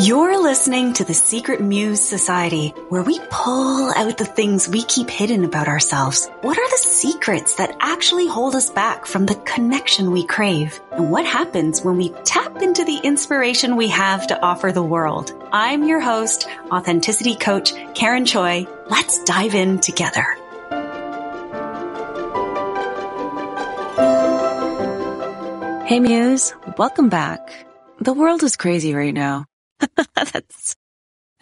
You're listening to the Secret Muse Society, where we pull out the things we keep hidden about ourselves. What are the secrets that actually hold us back from the connection we crave? And what happens when we tap into the inspiration we have to offer the world? I'm your host, authenticity coach Karen Choi. Let's dive in together. Hey Muse, welcome back. The world is crazy right now. That's,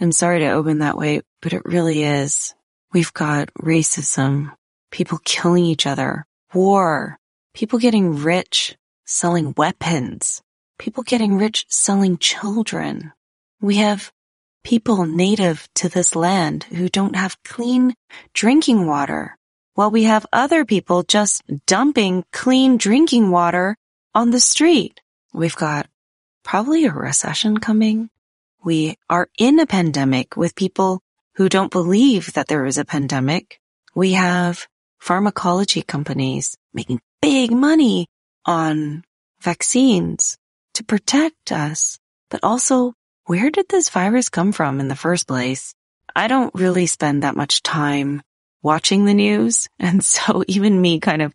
I'm sorry to open that way, but it really is. We've got racism, people killing each other, war, people getting rich, selling weapons, people getting rich, selling children. We have people native to this land who don't have clean drinking water, while we have other people just dumping clean drinking water on the street. We've got probably a recession coming. We are in a pandemic with people who don't believe that there is a pandemic. We have pharmacology companies making big money on vaccines to protect us. But also, where did this virus come from in the first place? I don't really spend that much time watching the news. And so even me kind of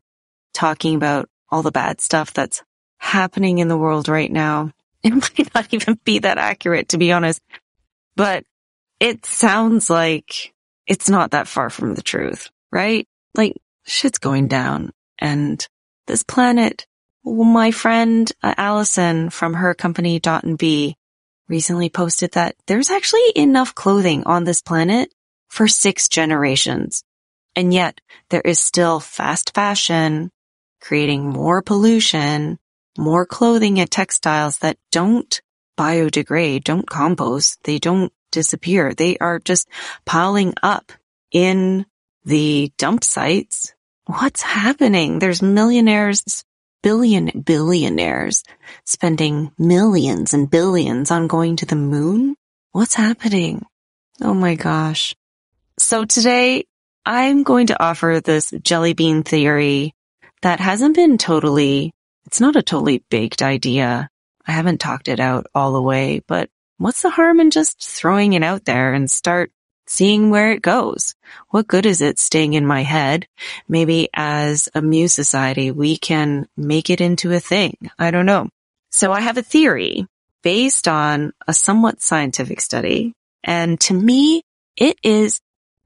talking about all the bad stuff that's happening in the world right now it might not even be that accurate, to be honest, but it sounds like it's not that far from the truth, right? Like shit's going down and this planet, well, my friend uh, Allison from her company Dot and B recently posted that there's actually enough clothing on this planet for six generations. And yet there is still fast fashion creating more pollution more clothing and textiles that don't biodegrade, don't compost, they don't disappear. They are just piling up in the dump sites. What's happening? There's millionaires, billion, billionaires spending millions and billions on going to the moon. What's happening? Oh my gosh. So today I'm going to offer this jelly bean theory that hasn't been totally it's not a totally baked idea. I haven't talked it out all the way, but what's the harm in just throwing it out there and start seeing where it goes? What good is it staying in my head? Maybe as a Muse Society, we can make it into a thing. I don't know. So I have a theory based on a somewhat scientific study. And to me, it is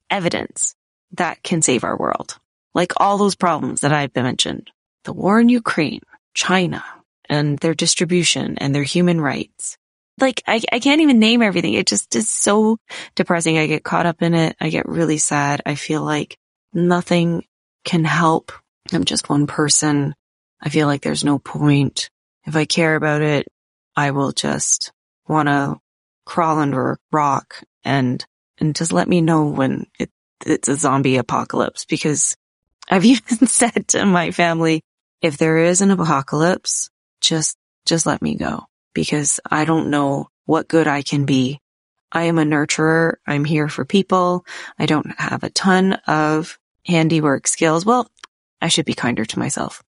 evidence that can save our world. Like all those problems that I've mentioned. The war in Ukraine, China and their distribution and their human rights. Like I, I can't even name everything. It just is so depressing. I get caught up in it. I get really sad. I feel like nothing can help. I'm just one person. I feel like there's no point. If I care about it, I will just want to crawl under a rock and, and just let me know when it, it's a zombie apocalypse because I've even said to my family, if there is an apocalypse, just, just let me go because I don't know what good I can be. I am a nurturer. I'm here for people. I don't have a ton of handiwork skills. Well, I should be kinder to myself.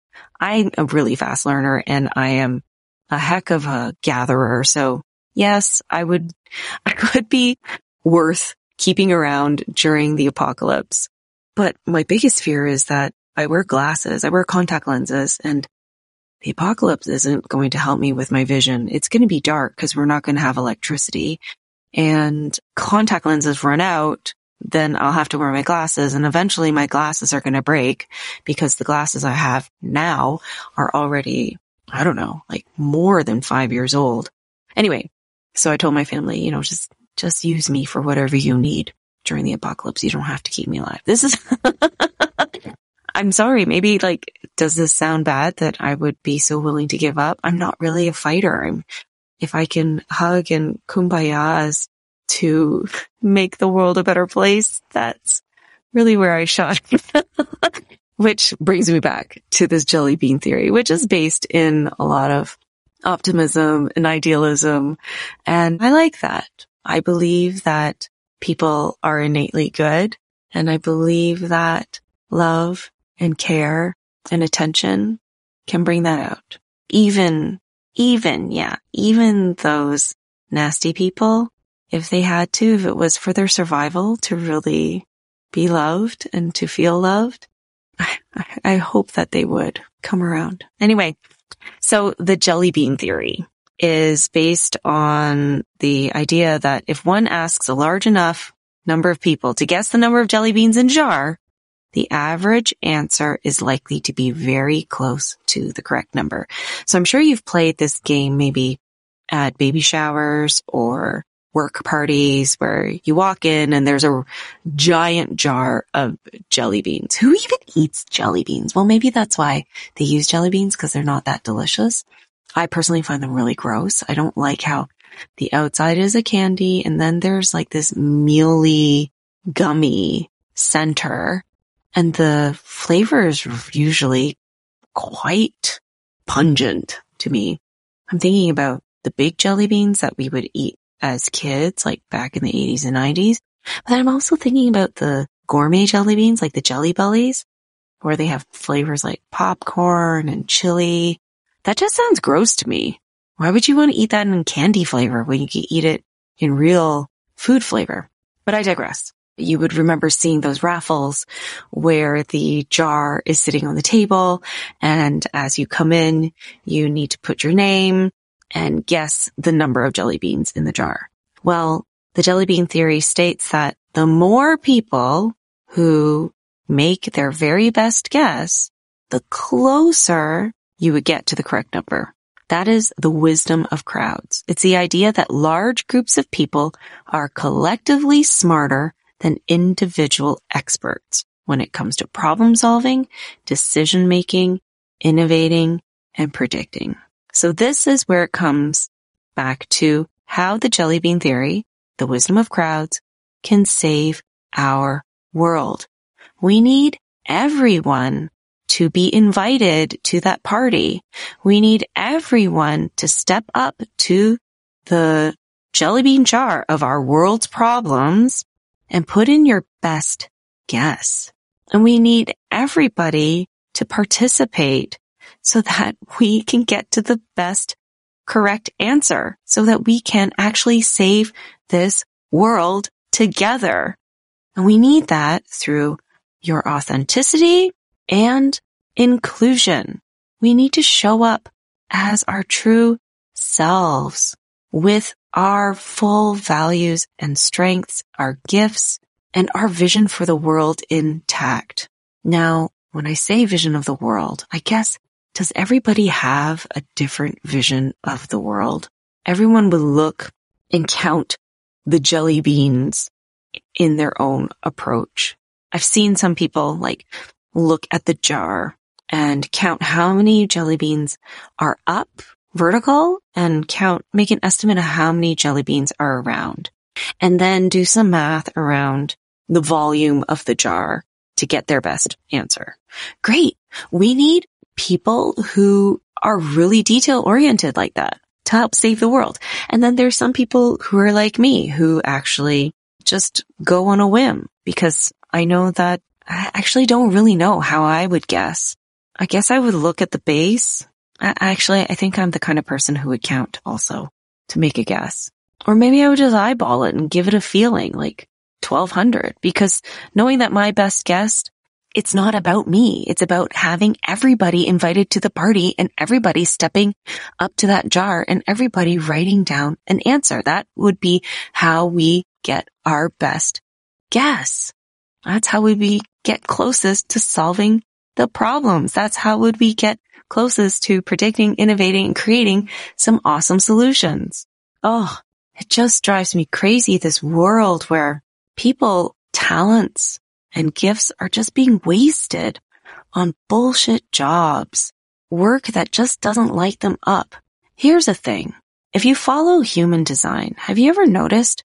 I'm a really fast learner and I am a heck of a gatherer. So yes, I would, I would be worth keeping around during the apocalypse. But my biggest fear is that I wear glasses, I wear contact lenses and the apocalypse isn't going to help me with my vision. It's going to be dark because we're not going to have electricity and contact lenses run out. Then I'll have to wear my glasses and eventually my glasses are going to break because the glasses I have now are already, I don't know, like more than five years old. Anyway, so I told my family, you know, just, just use me for whatever you need during the apocalypse. You don't have to keep me alive. This is, I'm sorry. Maybe like, does this sound bad that I would be so willing to give up? I'm not really a fighter. I'm, if I can hug and kumbaya to make the world a better place, that's really where I shine. which brings me back to this jelly bean theory, which is based in a lot of optimism and idealism. And I like that. I believe that people are innately good. And I believe that love and care and attention can bring that out. Even, even, yeah, even those nasty people if they had to, if it was for their survival to really be loved and to feel loved. I, I hope that they would come around. Anyway, so the jelly bean theory is based on the idea that if one asks a large enough number of people to guess the number of jelly beans in jar, the average answer is likely to be very close to the correct number. So I'm sure you've played this game maybe at baby showers or work parties where you walk in and there's a giant jar of jelly beans. Who even eats jelly beans? Well, maybe that's why they use jelly beans because they're not that delicious. I personally find them really gross. I don't like how the outside is a candy and then there's like this mealy, gummy center and the flavor is usually quite pungent to me. I'm thinking about the big jelly beans that we would eat as kids, like back in the 80s and 90s. But I'm also thinking about the gourmet jelly beans, like the jelly bellies, where they have flavors like popcorn and chili. That just sounds gross to me. Why would you want to eat that in candy flavor when you could eat it in real food flavor? But I digress. You would remember seeing those raffles where the jar is sitting on the table and as you come in, you need to put your name and guess the number of jelly beans in the jar. Well, the jelly bean theory states that the more people who make their very best guess, the closer you would get to the correct number. That is the wisdom of crowds. It's the idea that large groups of people are collectively smarter than individual experts when it comes to problem solving, decision making, innovating, and predicting. So this is where it comes back to how the jelly bean theory, the wisdom of crowds, can save our world. We need everyone to be invited to that party. We need everyone to step up to the jelly bean jar of our world's problems and put in your best guess. And we need everybody to participate so that we can get to the best correct answer so that we can actually save this world together. And we need that through your authenticity and inclusion. We need to show up as our true selves with our full values and strengths, our gifts, and our vision for the world intact. Now, when I say vision of the world, I guess does everybody have a different vision of the world? Everyone will look and count the jelly beans in their own approach. I've seen some people like look at the jar and count how many jelly beans are up vertical and count, make an estimate of how many jelly beans are around and then do some math around the volume of the jar to get their best answer. Great. We need people who are really detail oriented like that to help save the world. And then there's some people who are like me who actually just go on a whim because I know that I actually don't really know how I would guess. I guess I would look at the base. Actually, I think I'm the kind of person who would count also to make a guess. Or maybe I would just eyeball it and give it a feeling like 1200 because knowing that my best guess it's not about me. It's about having everybody invited to the party and everybody stepping up to that jar and everybody writing down an answer. That would be how we get our best guess. That's how we get closest to solving the problems. That's how would we get closest to predicting, innovating, and creating some awesome solutions. Oh, it just drives me crazy. This world where people, talents, and gifts are just being wasted on bullshit jobs, work that just doesn't light them up. Here's a thing. If you follow human design, have you ever noticed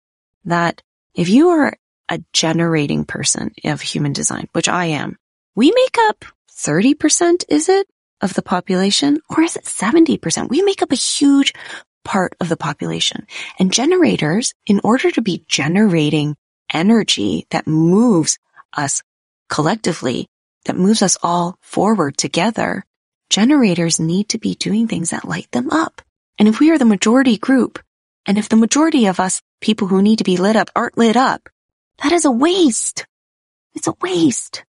that if you are a generating person of human design, which I am, we make up 30%, is it, of the population? Or is it 70%? We make up a huge part of the population. And generators, in order to be generating energy that moves us collectively, that moves us all forward together, generators need to be doing things that light them up. And if we are the majority group And if the majority of us people who need to be lit up aren't lit up, that is a waste. It's a waste.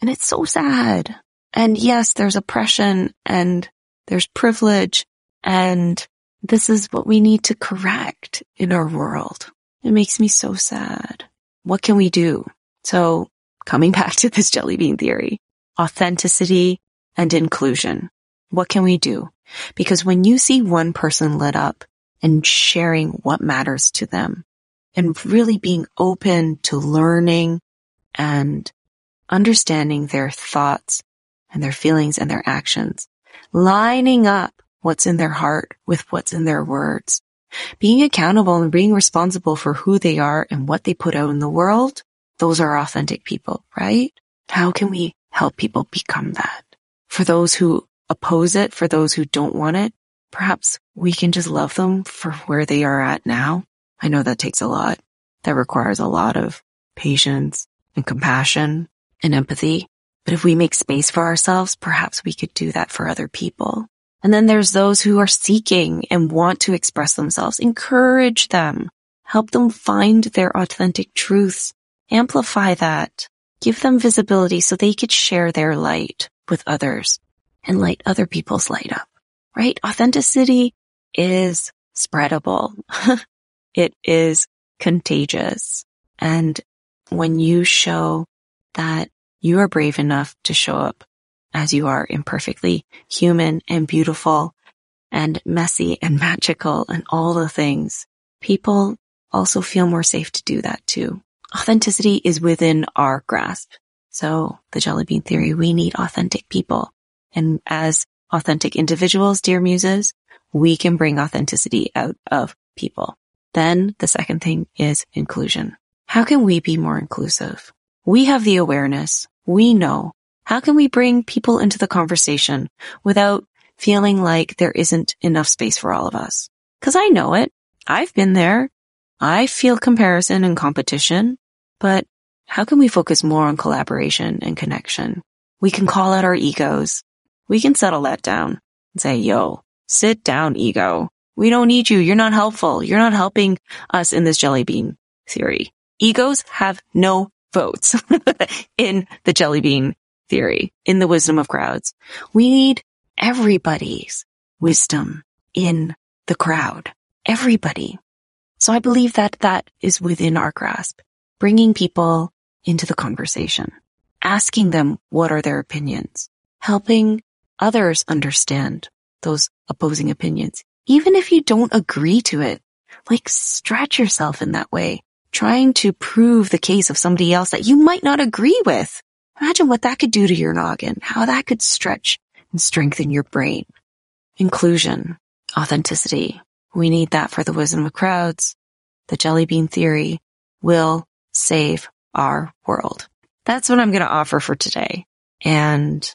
And it's so sad. And yes, there's oppression and there's privilege and this is what we need to correct in our world. It makes me so sad. What can we do? So coming back to this jelly bean theory, authenticity and inclusion. What can we do? Because when you see one person lit up and sharing what matters to them and really being open to learning and understanding their thoughts and their feelings and their actions, lining up what's in their heart with what's in their words, being accountable and being responsible for who they are and what they put out in the world. Those are authentic people, right? How can we help people become that? For those who oppose it, for those who don't want it, perhaps we can just love them for where they are at now. I know that takes a lot. That requires a lot of patience and compassion and empathy. But if we make space for ourselves, perhaps we could do that for other people. And then there's those who are seeking and want to express themselves. Encourage them. Help them find their authentic truths. Amplify that. Give them visibility so they could share their light with others and light other people's light up, right? Authenticity is spreadable. it is contagious. And when you show that you are brave enough to show up as you are imperfectly human and beautiful and messy and magical and all the things, people also feel more safe to do that too. Authenticity is within our grasp. So the jelly bean theory, we need authentic people. And as authentic individuals, dear muses, we can bring authenticity out of people. Then the second thing is inclusion. How can we be more inclusive? We have the awareness. We know how can we bring people into the conversation without feeling like there isn't enough space for all of us? Cause I know it. I've been there. I feel comparison and competition, but how can we focus more on collaboration and connection? We can call out our egos. We can settle that down and say, yo, sit down, ego. We don't need you. You're not helpful. You're not helping us in this jelly bean theory. Egos have no votes in the jelly bean theory, in the wisdom of crowds. We need everybody's wisdom in the crowd. Everybody. So I believe that that is within our grasp. Bringing people into the conversation, asking them what are their opinions, helping others understand those opposing opinions. Even if you don't agree to it, like stretch yourself in that way, trying to prove the case of somebody else that you might not agree with. Imagine what that could do to your noggin, how that could stretch and strengthen your brain. Inclusion, authenticity. We need that for the wisdom of crowds. The jelly bean theory will save our world. That's what I'm going to offer for today. And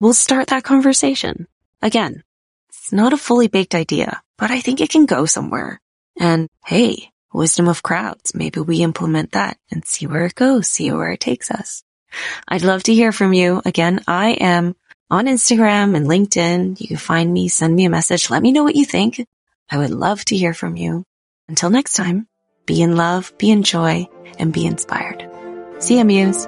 we'll start that conversation. Again, it's not a fully baked idea, but I think it can go somewhere. And hey, wisdom of crowds. Maybe we implement that and see where it goes, see where it takes us. I'd love to hear from you. Again, I am on Instagram and LinkedIn. You can find me, send me a message. Let me know what you think. I would love to hear from you. Until next time, be in love, be in joy, and be inspired. See you, Muse.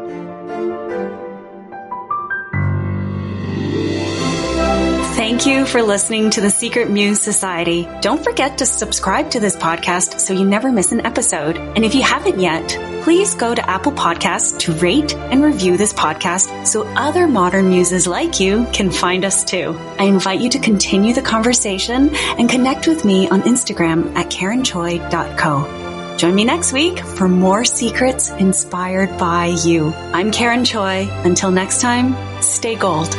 Thank you for listening to the Secret Muse Society. Don't forget to subscribe to this podcast so you never miss an episode. And if you haven't yet, please go to Apple Podcasts to rate and review this podcast so other modern muses like you can find us too. I invite you to continue the conversation and connect with me on Instagram at karenchoi.co. Join me next week for more secrets inspired by you. I'm Karen Choi. Until next time, stay gold.